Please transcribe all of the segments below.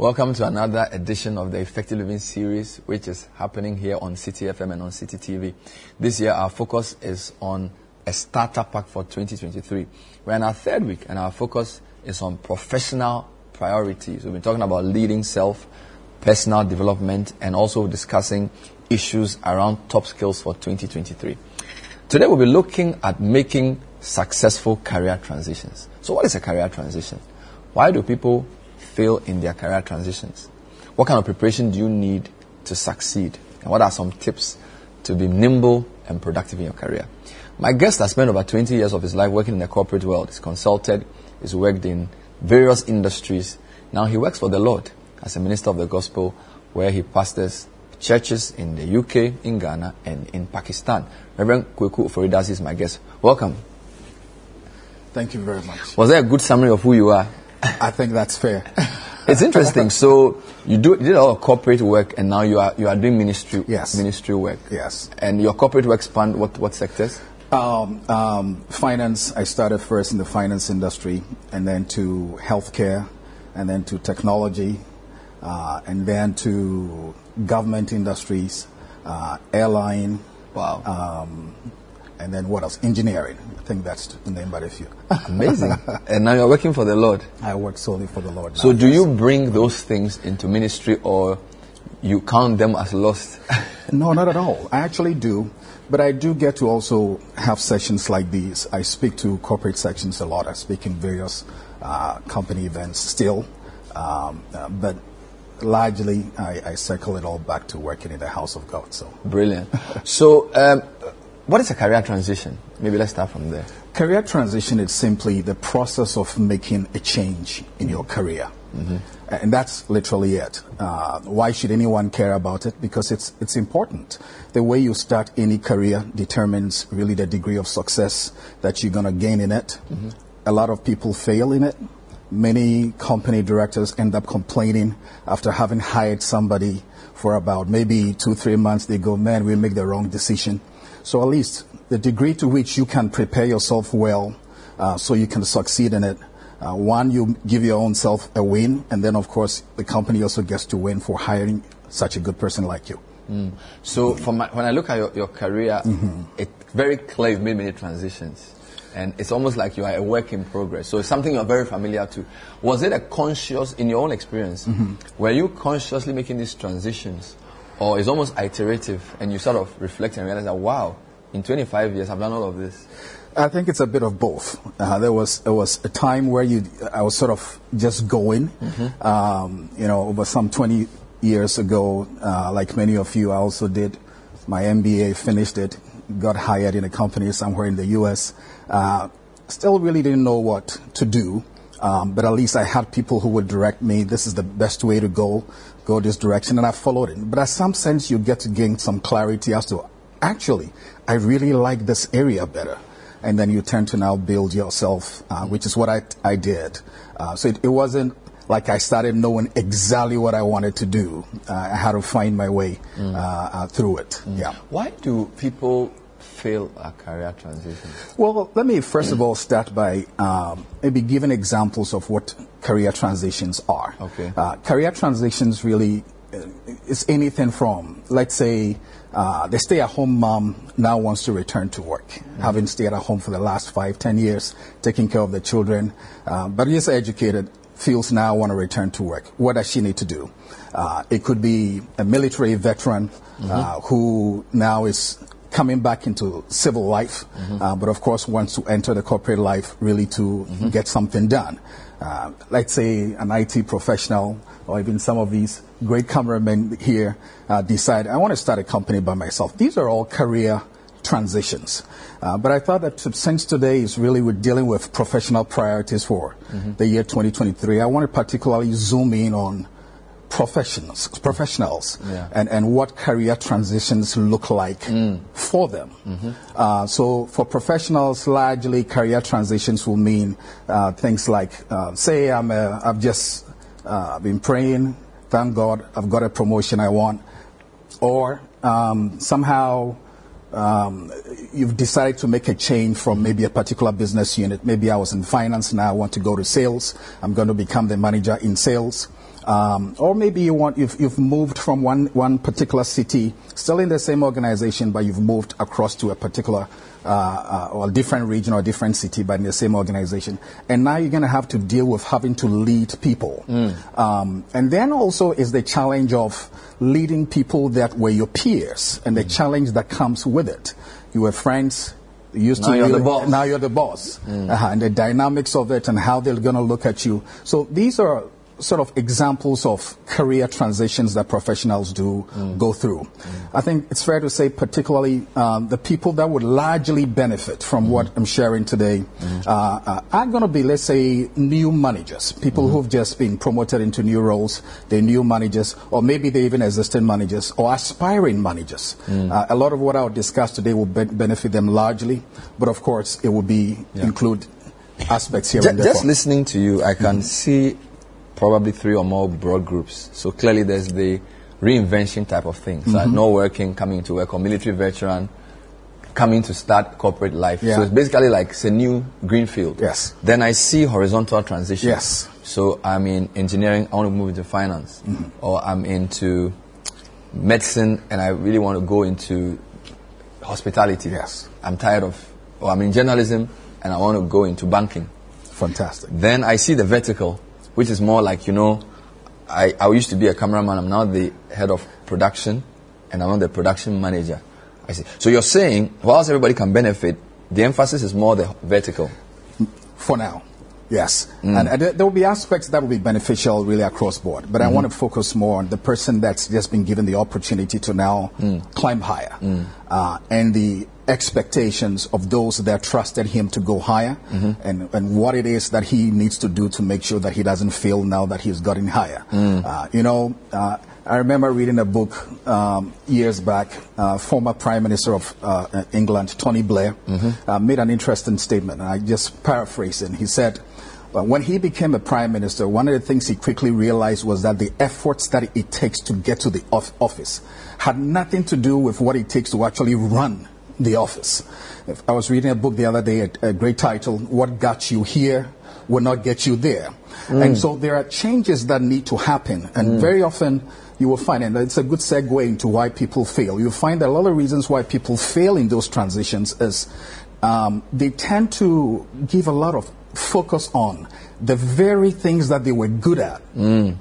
Welcome to another edition of the Effective Living series, which is happening here on City FM and on City TV. This year, our focus is on a starter pack for 2023. We're in our third week, and our focus is on professional priorities. We've been talking about leading self, personal development, and also discussing issues around top skills for 2023. Today, we'll be looking at making successful career transitions. So, what is a career transition? Why do people fail in their career transitions? What kind of preparation do you need to succeed? And what are some tips to be nimble and productive in your career? My guest has spent over 20 years of his life working in the corporate world. He's consulted, he's worked in various industries. Now he works for the Lord as a minister of the gospel, where he pastors churches in the UK, in Ghana, and in Pakistan. Reverend Kweku Ofori-Darcy is my guest. Welcome. Thank you very much. Was there a good summary of who you are? I think that's fair. it's interesting. So you do you did a lot of corporate work, and now you are you are doing ministry Yes. ministry work. Yes. And your corporate work spanned what what sectors? Um, um, finance, I started first in the finance industry, and then to healthcare, and then to technology, uh, and then to government industries, uh, airline, Wow. um, and then what else? Engineering. I think that's the name but a few. Amazing. and now you're working for the Lord. I work solely for the Lord. So now, do yes. you bring those things into ministry, or you count them as lost? No, not at all. I actually do. But I do get to also have sessions like these. I speak to corporate sections a lot. I speak in various uh, company events still. Um, uh, but largely, I, I circle it all back to working in the house of God. So, Brilliant. So, um, what is a career transition? Maybe let's start from there. career transition is simply the process of making a change in your career. And that's literally it. Uh, why should anyone care about it? Because it's, it's important. The way you start any career determines really the degree of success that you're going to gain in it. A lot of people fail in it. Many company directors end up complaining after having hired somebody for about maybe two, three months. They go, man, we make the wrong decision. So at least the degree to which you can prepare yourself well uh, so you can succeed in it. Uh, one, you give your own self a win, and then of course the company also gets to win for hiring such a good person like you. So, from my, when I look at your, your career, it's very clear you've made many transitions. And it's almost like you are a work in progress. So, it's something you're very familiar to. Was it a conscious, in your own experience, were you consciously making these transitions? Or it's almost iterative and you sort of reflect and realize that, wow, in 25 years I've done all of this? I think it's a bit of both. Uh, there was there was a time where you I was sort of just going. Um, you know, over some 20 years ago, uh, like many of you, I also did my MBA, finished it, got hired in a company somewhere in the U.S. Uh, still really didn't know what to do, um, but at least I had people who would direct me. This is the best way to go, go this direction, and I followed it. But at some sense, you get to gain some clarity as to actually, I really like this area better and then you tend to now build yourself, uh, which is what I, I did. Uh, so it, it wasn't like I started knowing exactly what I wanted to do. Uh, I had to find my way uh, uh, through it. Yeah. Why do people fail at career transitions? Well, let me first of all start by um, maybe giving examples of what career transitions are. Okay. Uh, career transitions really uh, is anything from, let's say, uh, the stay-at-home mom now wants to return to work, having stayed at home for the last five, ten years, taking care of the children, uh, but is educated, feels now want to return to work. What does she need to do? Uh, it could be a military veteran uh, who now is coming back into civil life, uh, but of course wants to enter the corporate life really to get something done. Uh, let's say an IT professional or even some of these great cameramen here uh, decide, I want to start a company by myself. These are all career transitions. Uh, but I thought that since today is really we're dealing with professional priorities for the year 2023, I want to particularly zoom in on professionals, professionals, Yeah. and, and what career transitions look like for them. Uh, so for professionals, largely career transitions will mean uh, things like, uh, say, I'm a, I've just uh, been praying, thank God, I've got a promotion I want, or um, somehow um, you've decided to make a change from maybe a particular business unit. Maybe I was in finance, now I want to go to sales. I'm going to become the manager in sales. Um, or maybe you want you've, you've moved from one, one particular city, still in the same organization, but you've moved across to a particular uh, uh, or different region or different city, but in the same organization. And now you're going to have to deal with having to lead people. Mm. Um, and then also is the challenge of leading people that were your peers and the mm. challenge that comes with it. You were friends, used now to you're the boss. now you're the boss mm. uh-huh, and the dynamics of it and how they're going to look at you so these are sort of examples of career transitions that professionals do mm. go through. Mm. I think it's fair to say, particularly um, the people that would largely benefit from mm. what I'm sharing today uh, uh, are going to be, let's say, new managers, people who've just been promoted into new roles, they're new managers, or maybe they're even existing managers or aspiring managers. Mm. Uh, a lot of what I'll discuss today will be- benefit them largely, but of course, it will be yeah. include aspects here. Just, just listening to you, I can mm-hmm. see probably three or more broad groups. So clearly there's the reinvention type of thing. Mm-hmm. like not working, coming to work, or military veteran coming to start corporate life. Yeah. So it's basically like it's a new green field. Yes. Then I see horizontal transition. Yes. So I'm in engineering, I want to move into finance. Mm-hmm. Or I'm into medicine and I really want to go into hospitality. Yes. I'm tired of, or I'm in journalism and I want to go into banking. Fantastic. Then I see the vertical which is more like, you know, I, I used to be a cameraman, I'm now the head of production, and I'm the production manager. I see. So you're saying, whilst everybody can benefit, the emphasis is more the vertical. For now. Yes, mm. and, and, there will be aspects that will be beneficial really across board. But mm-hmm. I want to focus more on the person that's just been given the opportunity to now mm. climb higher, mm. uh, and the expectations of those that trusted him to go higher mm-hmm. and, and what it is that he needs to do to make sure that he doesn't fail now that he's gotten higher. Mm. Uh, you know, uh, I remember reading a book um, years back. Uh, former Prime Minister of uh, England, Tony Blair, mm-hmm. Uh, made an interesting statement. I just paraphrase it. He said, when he became a prime minister, one of the things he quickly realized was that the efforts that it takes to get to the office had nothing to do with what it takes to actually run the office. I was reading a book the other day, a, a great title, What Got You Here Will Not Get You There. Mm. And so there are changes that need to happen. And mm. very often you will find, and it's a good segue into why people fail. You'll find that a lot of reasons why people fail in those transitions is um, they tend to give a lot of focus on the very things that they were good at. Mm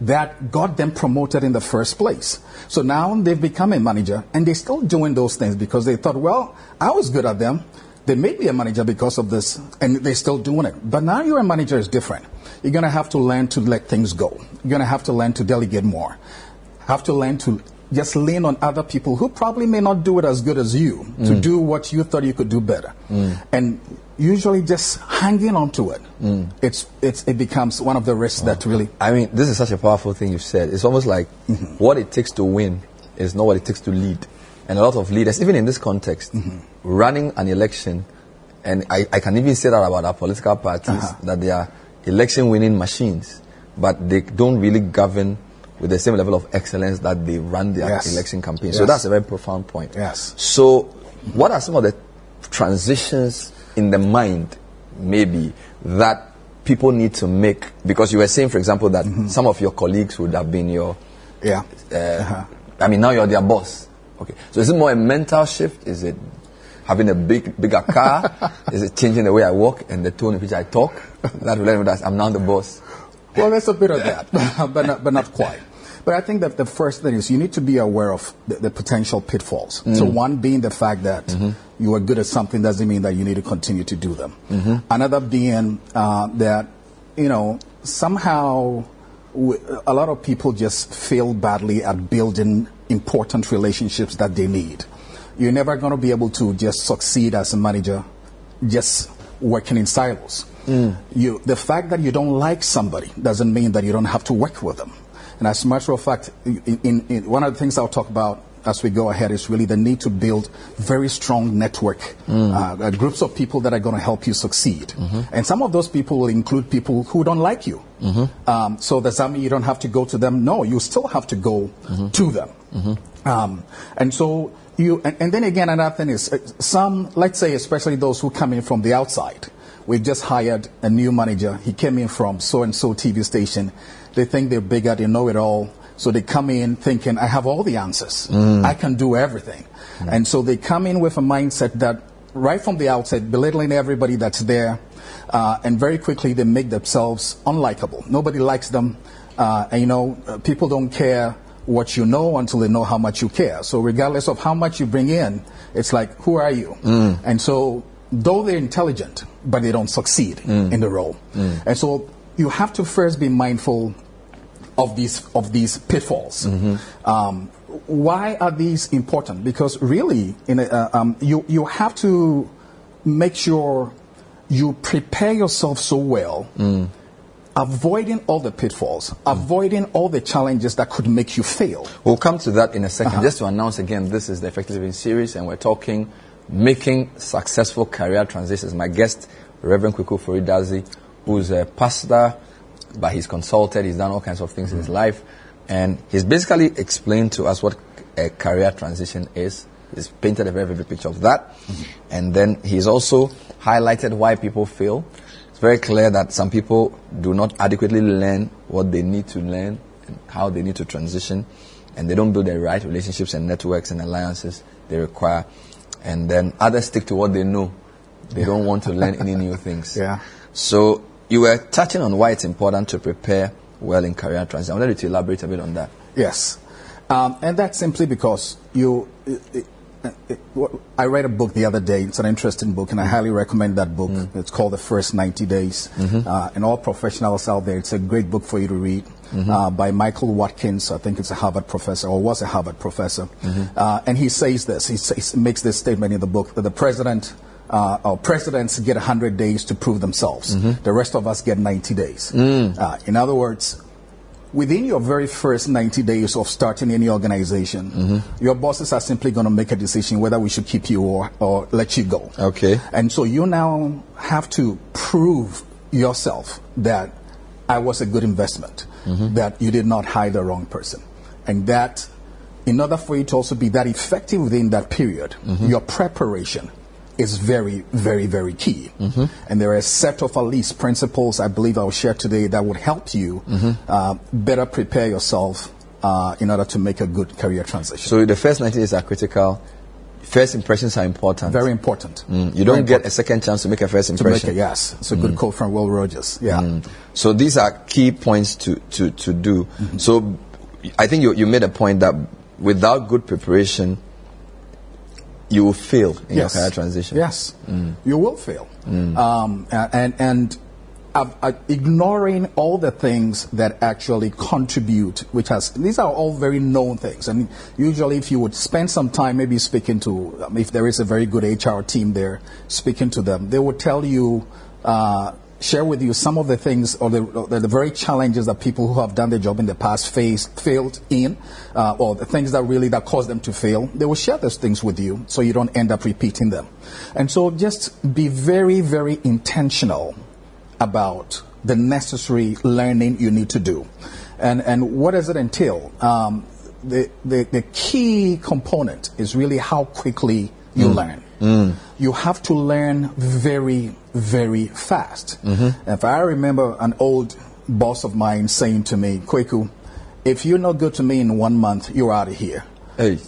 that got them promoted in the first place. So now they've become a manager and they're still doing those things because they thought, well, I was good at them. They made me a manager because of this and they're still doing it. But now you're a manager is different. You're going to have to learn to let things go. You're going to have to learn to delegate more. Have to learn to just lean on other people who probably may not do it as good as you mm. to do what you thought you could do better. Mm. And usually just hanging on to it, mm. it's, it's, it becomes one of the risks that really. I mean, this is such a powerful thing you've said. It's almost like mm-hmm. what it takes to win is not what it takes to lead. And a lot of leaders, even in this context, mm-hmm. running an election, and I, I, can even say that about our political parties, uh-huh. that they are election winning machines, but they don't really govern with the same level of excellence that they run their yes. election campaign. Yes. So that's a very profound point. Yes. So, what are some of the transitions in the mind, maybe, that people need to make? Because you were saying, for example, that mm-hmm. some of your colleagues would have been your. Yeah. Uh, uh-huh. I mean, now you're their boss. Okay. So, is it more a mental shift? Is it having a big, bigger car? is it changing the way I walk and the tone in which I talk? That will let me that I'm now the boss. Well, there's a bit of that, but not, but not quite. But I think that the first thing is you need to be aware of the, the potential pitfalls. Mm. So one being the fact that mm-hmm. you are good at something doesn't mean that you need to continue to do them. Mm-hmm. Another being uh, that you know somehow a lot of people just fail badly at building important relationships that they need. You're never going to be able to just succeed as a manager just working in silos. Mm. You, the fact that you don't like somebody doesn't mean that you don't have to work with them. And as a matter of fact, in, in, in one of the things I'll talk about as we go ahead is really the need to build very strong network mm. uh, uh, groups of people that are going to help you succeed. Mm-hmm. And some of those people will include people who don't like you. Mm-hmm. Um, so does that mean you don't have to go to them? No, you still have to go mm-hmm. to them. Mm-hmm. Um, and so you, and, and, then again, another thing is uh, some, let's say, especially those who come in from the outside we've just hired a new manager. He came in from so and so TV station. They think they're bigger, they know it all. So they come in thinking, I have all the answers. I can do everything. And so they come in with a mindset that right from the outset, belittling everybody that's there, uh, and very quickly they make themselves unlikable. Nobody likes them. Uh, and you know, uh, people don't care what you know until they know how much you care. So regardless of how much you bring in, it's like, who are you? And so, though they're intelligent, but they don't succeed in the role. And so you have to first be mindful of these of these pitfalls. Um, why are these important? Because really, in a, uh, um, you you have to make sure you prepare yourself so well, avoiding all the pitfalls, avoiding all the challenges that could make you fail. We'll come to that in a 2nd Uh-huh. Just to announce again, this is the Effective Living series, and we're talking making successful career transitions. My guest, Reverend Kweku Foridazi, who's a pastor, but he's consulted, he's done all kinds of things in his mm. life, and he's basically explained to us what a career transition is. He's painted a very vivid picture of that, mm-hmm. and then he's also highlighted why people fail. It's very clear that some people do not adequately learn what they need to learn and how they need to transition, and they don't build the right relationships and networks and alliances they require. And then others stick to what they know. They don't want to learn any new things. Yeah. So you were touching on why it's important to prepare well in career transition. I wanted you to elaborate a bit on that. Yes. Um, and that's simply because you. It, it, it, I read a book the other day. It's an interesting book, and I highly recommend that book. It's called The First 90 Days. Uh, and all professionals out there, it's a great book for you to read uh, by Michael Watkins. I think it's a Harvard professor, or was a Harvard professor. Uh, and he says this he, says, makes this statement in the book that the president. Uh, or presidents get 100 days to prove themselves. Mm-hmm. The rest of us get 90 days. Mm. Uh, in other words, within your very first 90 days of starting any organization, mm-hmm. your bosses are simply going to make a decision whether we should keep you or, or let you go. Okay. And so you now have to prove yourself that I was a good investment, mm-hmm. that you did not hire the wrong person. And that, in order for you to also be that effective within that period, your preparation is very, very, very key. And there are a set of at least principles I believe I'll share today that would help you uh, better prepare yourself uh, in order to make a good career transition. So the first 90 days are critical. First impressions are important. very important. Mm, You don't get a second chance to make a first to make impression. yes. It's a good quote from Will Rogers. Yeah. So these are key points to, to, to do. So I think you, you made a point that without good preparation, you will fail in your career transition. Yes, you will fail. Um, and and uh, uh, ignoring all the things that actually contribute, which has these are all very known things. I And usually, if you would spend some time, maybe speaking to, um, if there is a very good HR team there, speaking to them, they would tell you. Uh, Share with you some of the things or the, the, the very challenges that people who have done their job in the past faced, failed in, uh, or the things that really that caused them to fail. They will share those things with you so you don't end up repeating them. And so just be very, very intentional about the necessary learning you need to do. And, and what does it entail? Um, the, the, the key component is really how quickly you mm. learn. Mm. You have to learn very, very fast. Mm-hmm. If I remember an old boss of mine saying to me, Kweku, if you're not good to me in one month, you're out of here Hey,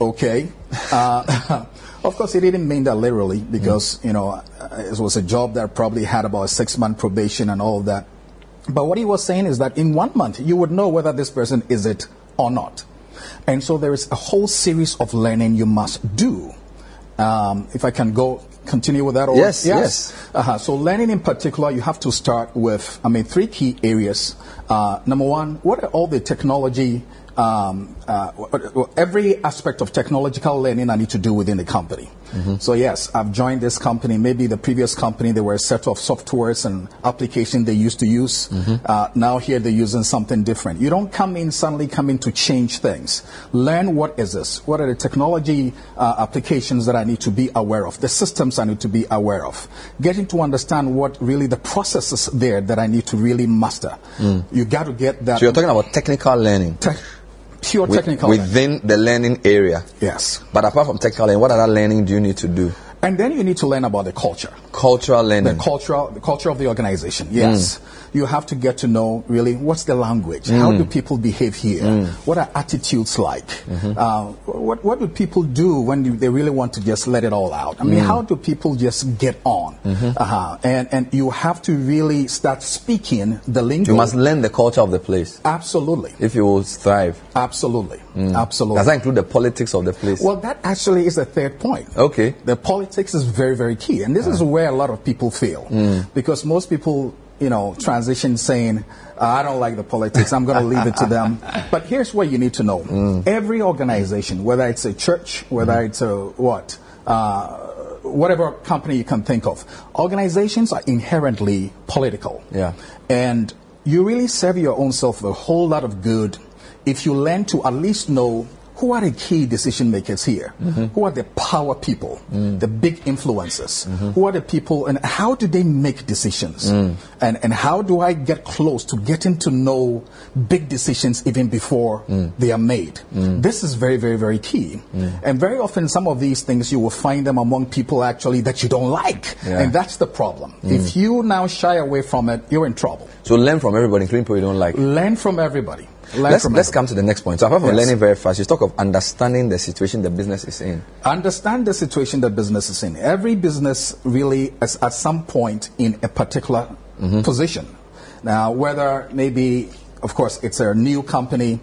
okay. Uh, of course, he didn't mean that literally because, mm. you know, it was a job that probably had about a six month probation and all that. But what he was saying is that in one month, you would know whether this person is it or not. And so there is a whole series of learning you must do. Um, if I can go continue with that, or Yes, yes. Uh-huh. So learning in particular, you have to start with, I mean, three key areas. Uh, number one, what are all the technology, um, uh, every aspect of technological learning I need to do within the company. So yes, I've joined this company. Maybe the previous company, there were a set of softwares and applications they used to use. Uh, now here they're using something different. You don't come in suddenly come in to change things. Learn what is this? What are the technology uh, applications that I need to be aware of? The systems I need to be aware of. Getting to understand what really the processes there that I need to really master. You got to get that so you're talking about technical learning te- pure technical. learning. within the learning area. Yes. But apart from technical learning, what other learning do you need to do? And then you need to learn about the culture. Cultural The cultural, the culture of the organization. Yes, mm. you have to get to know really what's the language. How mm. do people behave here? Mm. What are attitudes like? Mm-hmm. Uh, what what do people do when you, they really want to just let it all out? I mean, how do people just get on? Mm-hmm. Uh-huh. And and you have to really start speaking the language. you must learn the culture of the place absolutely, if you will thrive. absolutely, Mm. absolutely. Does that include the politics of the place? Well, that actually is the third point. okay. The politics is very, very key. And this is ah. where a lot of people fail. Mm. Because most people, you know, transition saying, "Uh, I don't like the politics, I'm going to leave it to them. But here's what you need to know mm. every organization, whether it's a church, whether it's a what, uh, whatever company you can think of, organizations are inherently political. Yeah. And you really serve your own self a whole lot of good if you learn to at least know who are the key decision makers here? Mm-hmm. Who are the power people, mm. the big influencers? Who are the people and how do they make decisions? Mm. And, and how do I get close to getting to know big decisions even before mm. they are made? This is very, very, very key. And very often, some of these things you will find them among people actually that you don't like. Yeah. And that's the problem. If you now shy away from it, you're in trouble. So learn from everybody, including people you don't like. Learn from everybody. Let's, let's come to the next point. So apart from Yes. learning very fast, you talk of understanding the situation the business is in. understand the situation that business is in. Every business really is at some point in a particular position. Now, whether maybe, of course, it's a new company,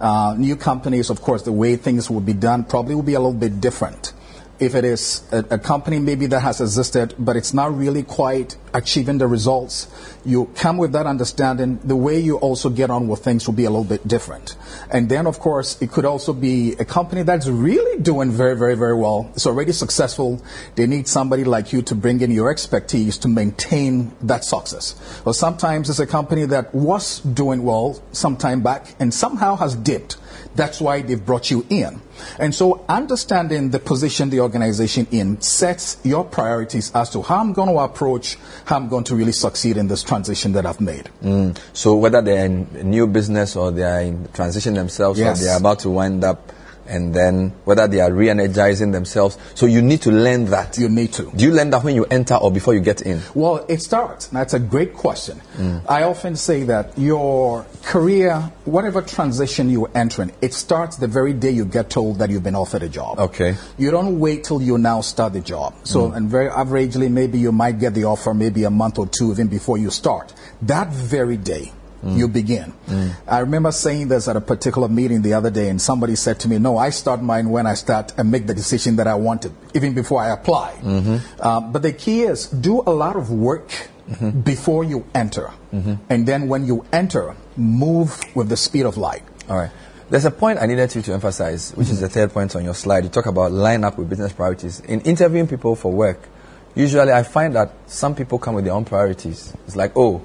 uh, new companies, of course, the way things will be done probably will be a little bit different. If it is a, a company maybe that has existed, but it's not really quite achieving the results, you come with that understanding. The way you also get on with things will be a little bit different. And then, of course, it could also be a company that's really doing very, very, very well. It's already successful. They need somebody like you to bring in your expertise to maintain that success. Or sometimes it's a company that was doing well some time back and somehow has dipped. That's why they've brought you in. And so understanding the position the organization in sets your priorities as to how I'm going to approach, how I'm going to really succeed in this transition that I've made. Mm. So whether they're in a new business or they are in transition themselves Yes. or they are about to wind up, and then whether they are re-energizing themselves. So you need to learn that. You need to. Do you learn that when you enter or before you get in? Well, it starts. That's a great question. I often say that your career, whatever transition you're entering, it starts the very day you get told that you've been offered a job. Okay. You don't wait till you now start the job. So, mm. and very averagely, maybe you might get the offer maybe a month or two even before you start. That very day. Mm. You begin. Mm. I remember saying this at a particular meeting the other day, and somebody said to me, "No, I start mine when I start and make the decision that I want to, even before I apply." Mm-hmm. Uh, but the key is do a lot of work mm-hmm. before you enter, mm-hmm. and then when you enter, move with the speed of light. All right. There's a point I needed you to emphasize, which is the third point on your slide. You talk about line up with business priorities. In interviewing people for work, usually I find that some people come with their own priorities. It's like, oh,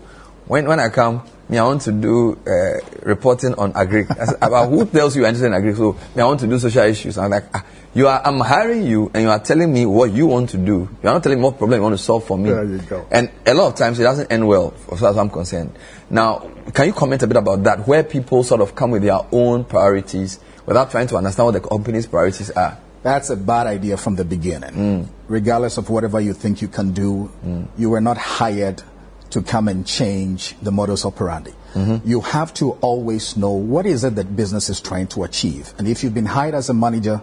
when, when I come, me, I want to do uh, reporting on agri. I said, about who tells you you're interested in agri? So, me, I want to do social issues. I'm like, ah, you are, I'm hiring you and you are telling me what you want to do. You are not telling me what problem you want to solve for me. There you go. And a lot of times it doesn't end well, as far as I'm concerned. Now, can you comment a bit about that, where people sort of come with their own priorities without trying to understand what the company's priorities are? That's a bad idea from the beginning. Regardless of whatever you think you can do, you were not hired to come and change the modus operandi. Mm-hmm. You have to always know what is it that business is trying to achieve. And if you've been hired as a manager,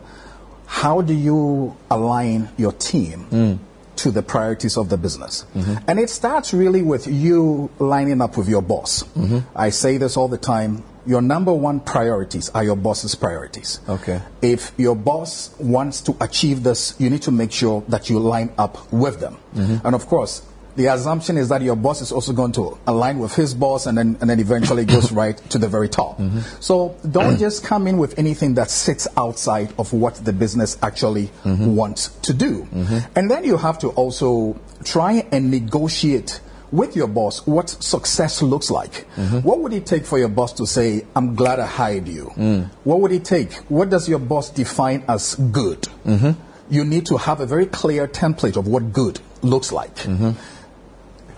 how do you align your team mm. to the priorities of the business? Mm-hmm. And it starts really with you lining up with your boss. Mm-hmm. I say this all the time. Your number one priorities are your boss's priorities. Okay. If your boss wants to achieve this, you need to make sure that you line up with them. And of course, the assumption is that your boss is also going to align with his boss and then, and then eventually goes right to the very top. Mm-hmm. So don't just come in with anything that sits outside of what the business actually mm-hmm. wants to do. Mm-hmm. And then you have to also try and negotiate with your boss what success looks like. What would it take for your boss to say, I'm glad I hired you? Mm. What would it take? What does your boss define as good? You need to have a very clear template of what good looks like.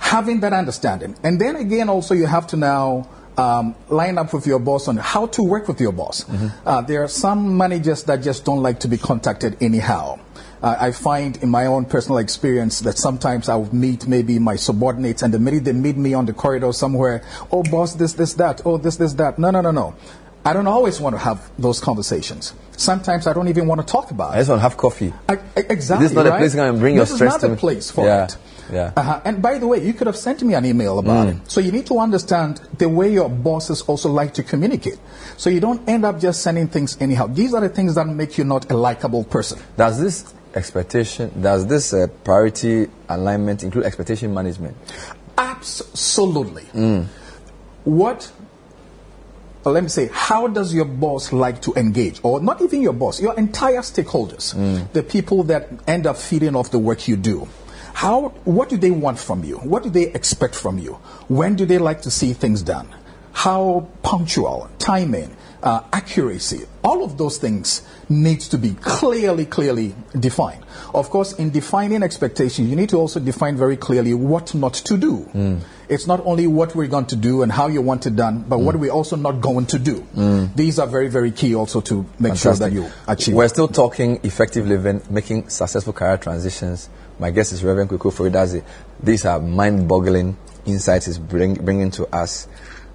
Having that understanding. And then again, also, you have to now um, line up with your boss on how to work with your boss. Uh, there are some managers that just don't like to be contacted anyhow. Uh, I find in my own personal experience that sometimes I would meet maybe my subordinates, and the minute they meet me on the corridor somewhere, oh, boss, this, this, that, oh, this, this, that. No, no, no, no. I don't always want to have those conversations. Sometimes I don't even want to talk about I just want to have coffee. I, exactly. This is not a right? place you can bring your stress to. this is not the place for Yeah, it. Yeah. Uh-huh. And by the way, you could have sent me an email about Mm. it. So you need to understand the way your bosses also like to communicate. So you don't end up just sending things anyhow. These are the things that make you not a likable person. Does this expectation, does this uh, priority alignment include expectation management? Absolutely. Mm. What, let me say, how does your boss like to engage? Or not even your boss, your entire stakeholders, Mm. the people that end up feeding off the work you do. How, what do they want from you? What do they expect from you? When do they like to see things done? How punctual, timing, uh, accuracy, all of those things needs to be clearly, clearly defined. Of course, in defining expectations, you need to also define very clearly what not to do. Hmm. It's not only what we're going to do and how you want it done, but what hmm. we're also not going to do. Hmm. These are very, very key also to make sure that you achieve. We're still talking effective living, making successful career transitions. My guest is Reverend Kweku Foridazi. These are mind-boggling insights he's bring, bringing to us.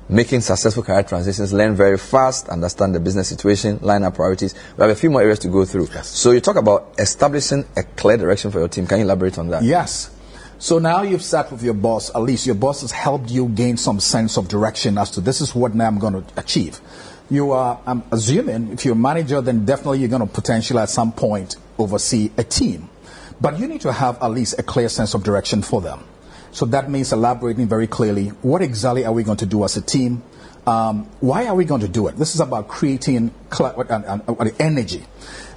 Making successful career transitions, learn very fast, understand the business situation, line up priorities. We have a few more areas to go through. So you talk about establishing a clear direction for your team. Can you elaborate on that? Yes. So now you've sat with your boss, at least your boss has helped you gain some sense of direction as to this is what now I'm going to achieve. You are, I'm assuming, if you're a manager, then definitely you're going to potentially at some point oversee a team. But you need to have at least a clear sense of direction for them. So that means elaborating very clearly what exactly are we going to do as a team? Um, why are we going to do it? This is about creating cl- uh, uh, uh, energy.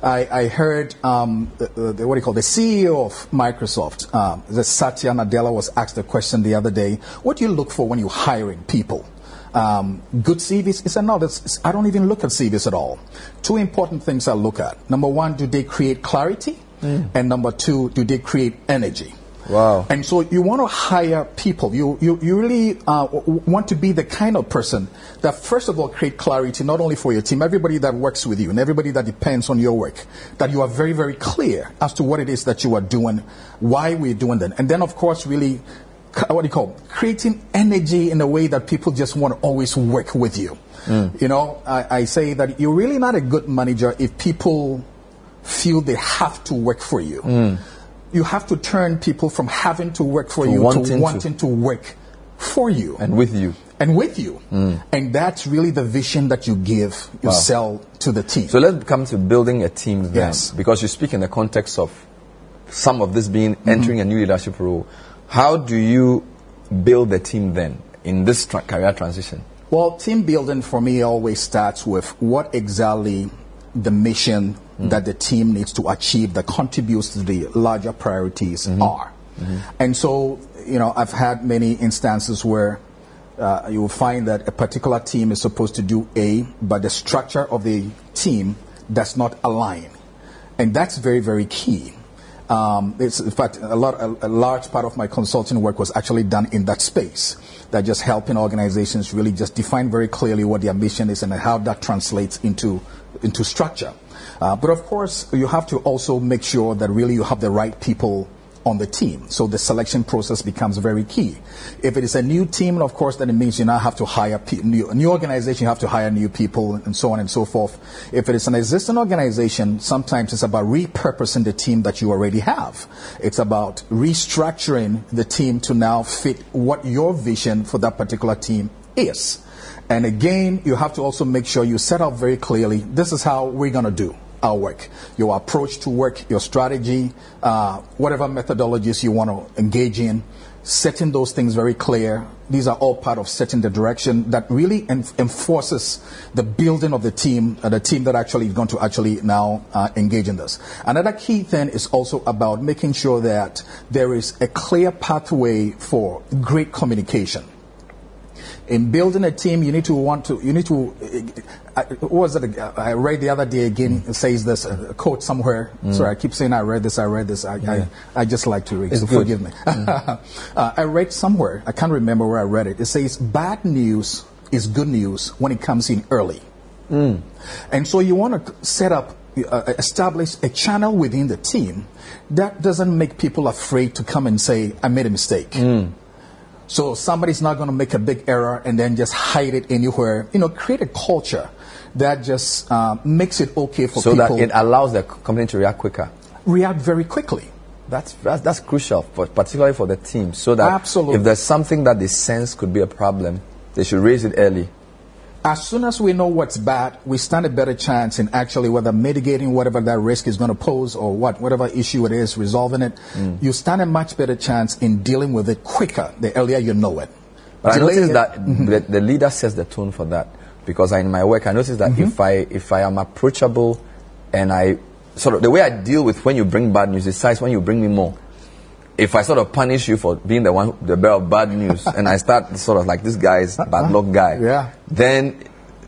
I, I heard um, the, the, what do you call the CEO of Microsoft, um, the Satya Nadella, was asked a question the other day. What do you look for when you're hiring people? Um, good CVs? He said, no, I don't even look at CVs at all. Two important things I look at. Number one, do they create clarity? And number two, do they create energy? Wow. And so you want to hire people. You, you, you really uh, want to be the kind of person that, first of all, create clarity not only for your team, everybody that works with you, and everybody that depends on your work, that you are very, very clear as to what it is that you are doing, why we're doing that. And then, of course, really, what do you call creating energy in a way that people just want to always work with you. You know, I, I say that you're really not a good manager if people feel they have to work for you. You have to turn people from having to work for To you wanting to to. wanting to work for you And with you. and with you. And that's really the vision that you give, you Wow. sell to the team. So let's come to building a team then. Yes. Because you speak in the context of some of this being Mm-hmm. entering a new leadership role. How do you build the team then in this tra- career transition? Well, team building for me always starts with what exactly the mission that the team needs to achieve that contributes to the larger priorities are. And so, you know, I've had many instances where uh, you will find that a particular team is supposed to do A, but the structure of the team does not align. And that's very, very key. Um, it's, in fact, a, lot, a, a large part of my consulting work was actually done in that space. That just helping organizations really just define very clearly what their mission is and how that translates into into structure. Uh, but of course, you have to also make sure that really you have the right people on the team. So the selection process becomes very key. If it is a new team, of course, then it means you now have to hire pe- new, new organization, you have to hire new people and so on and so forth. If it is an existing organization, sometimes it's about repurposing the team that you already have. It's about restructuring the team to now fit what your vision for that particular team is. And again, you have to also make sure you set out very clearly, this is how we're going to do our work, your approach to work, your strategy, uh, whatever methodologies you want to engage in, setting those things very clear. These are all part of setting the direction that really en- enforces the building of the team, uh, the team that actually is going to actually now uh, engage in this. Another key thing is also about making sure that there is a clear pathway for great communication in building a team, you need to want to, you need to, I, what was it? I read the other day again, it says this uh, a quote somewhere. Mm. Sorry, I keep saying I read this, I read this. I, I, I just like to read, It's so good. forgive me. Mm. uh, I read somewhere, I can't remember where I read it. It says, bad news is good news when it comes in early. Mm. And so you want to set up uh, establish a channel within the team that doesn't make people afraid to come and say, I made a mistake. So somebody's not going to make a big error and then just hide it anywhere. You know, create a culture that just uh, makes it okay for so people. that it allows the company to react quicker. react very quickly. That's, that's, that's crucial, for, particularly for the team, so that Absolutely. if there's something that they sense could be a problem, they should raise it early. As soon as we know what's bad, we stand a better chance in actually whether mitigating whatever that risk is going to pose or what, whatever issue it is, resolving it. Mm. You stand a much better chance in dealing with it quicker the earlier you know it. But I notice it- that the, the leader sets the tone for that because I, in my work I notice that if I if I am approachable and I sort of the way I deal with when you bring bad news is size when you bring me more. If I sort of punish you for being the one the bearer of bad news and I start sort of like this guy is bad luck guy, Yeah. then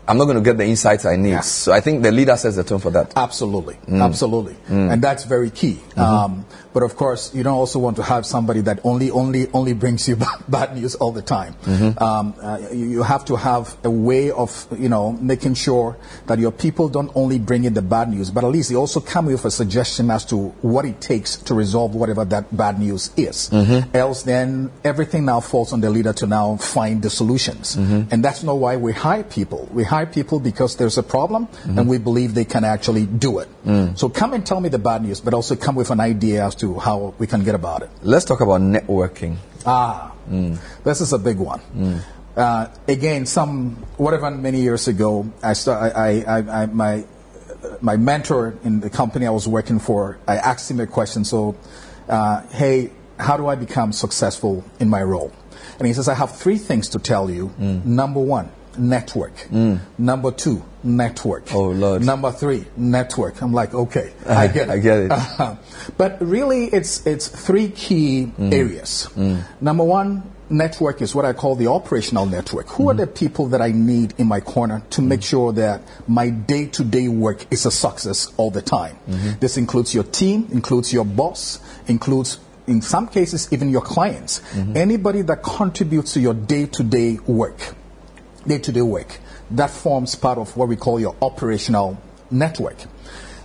I'm not going to get the insights I need. Yeah. So I think the leader sets the tone for that. Absolutely, Mm. absolutely, and that's very key. Mm-hmm. Um, but of course, you don't also want to have somebody that only, only, only brings you bad news all the time. Mm-hmm. Um, uh, you, you have to have a way of, you know, making sure that your people don't only bring in the bad news, but at least they also come with a suggestion as to what it takes to resolve whatever that bad news is. Mm-hmm. Else, then everything now falls on the leader to now find the solutions, Mm-hmm. and that's not why we hire people. We hire people because there's a problem, Mm-hmm. and we believe they can actually do it. Mm. So come and tell me the bad news, but also come with an idea as to how we can get about it. Let's talk about networking. Ah, this is a big one. Uh, again, some whatever many years ago, I, start, I, I, I, I my my mentor in the company I was working for, I asked him a question. So, uh, hey, how do I become successful in my role? And he says, I have three things to tell you. Number one, network. Mm. Number two, network. Oh, Lord. Number three, network. I'm like, okay, I get it. I get it. Uh, but really, it's it's three key mm. areas. Mm. Number one, network is what I call the operational network. Who are mm-hmm. the people that I need in my corner to make sure that my day-to-day work is a success all the time? Mm-hmm. This includes your team, includes your boss, includes in some cases even your clients. Mm-hmm. Anybody that contributes to your day-to-day work day-to-day work. That forms part of what we call your operational network.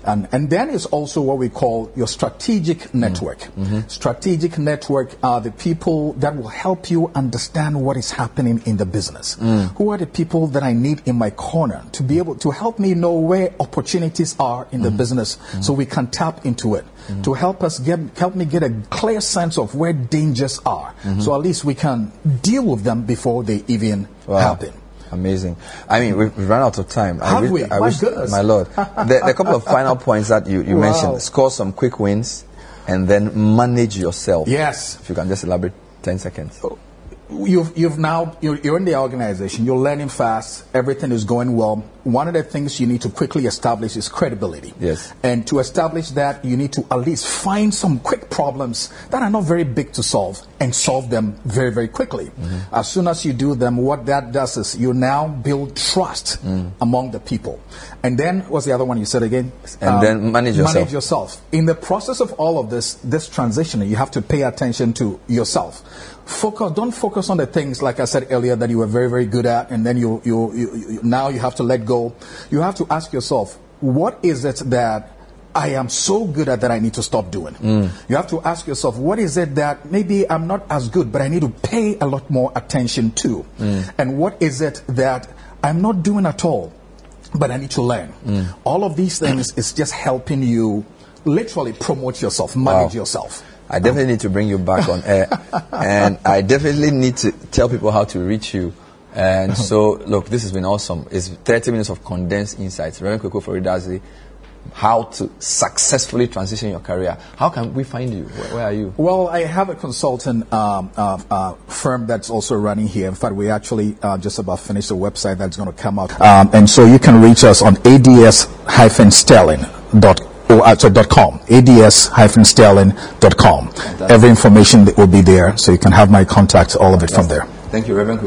And, and then is also what we call your strategic mm-hmm. network. Mm-hmm. Strategic network are the people that will help you understand what is happening in the business. Mm. Who are the people that I need in my corner to be able to help me know where opportunities are in the mm-hmm. business so we can tap into it. To help us get, help me get a clear sense of where dangers are. So at least we can deal with them before they even Wow. happen. Amazing. I mean, we've, we've run out of time. I Have wish, we? I My wish, goodness. my lord. the, the couple of final points that you, you Wow. mentioned: score some quick wins, and then manage yourself. Yes. If you can just elaborate, ten seconds. Oh, you've, you've now, you're, you're in the organization, you're learning fast, everything is going well. One of the things you need to quickly establish is credibility. Yes. And to establish that, you need to at least find some quick problems that are not very big to solve and solve them very, very quickly. Mm-hmm. As soon as you do them, what that does is you now build trust Mm. among the people. And then, what's the other one you said again? And then manage yourself. Manage yourself. In the process of all of this, this transition, you have to pay attention to yourself. Focus. Don't focus on the things like I said earlier that you were very, very good at, and then you, you, you, you now you have to let go. You have to ask yourself, what is it that I am so good at that I need to stop doing? Mm. You have to ask yourself, what is it that maybe I'm not as good, but I need to pay a lot more attention to? Mm. And what is it that I'm not doing at all? but I need to learn. Mm. All of these things is just helping you literally promote yourself, manage Wow. yourself. I definitely need to bring you back on air, and I definitely need to tell people how to reach you. And so, look, this has been awesome. It's 30 minutes of condensed insights. Reverend Koko Foridazi, how to successfully transition your career. How can we find you? Where, where are you? Well, I have a consultant um, uh, uh, firm that's also running here. In fact, we actually uh, just about finished a website that's going to come out. Um, and so you can reach us on ads-sterling.com. Uh, sorry, dot com, ads-sterling.com. Every information that will be there, so you can have my contact, all of it from there. Thank you, Reverend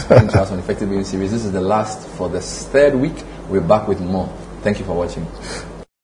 speaking to us on Effective Living Series. This is the last for the third week. We're back with more. Thank you for watching.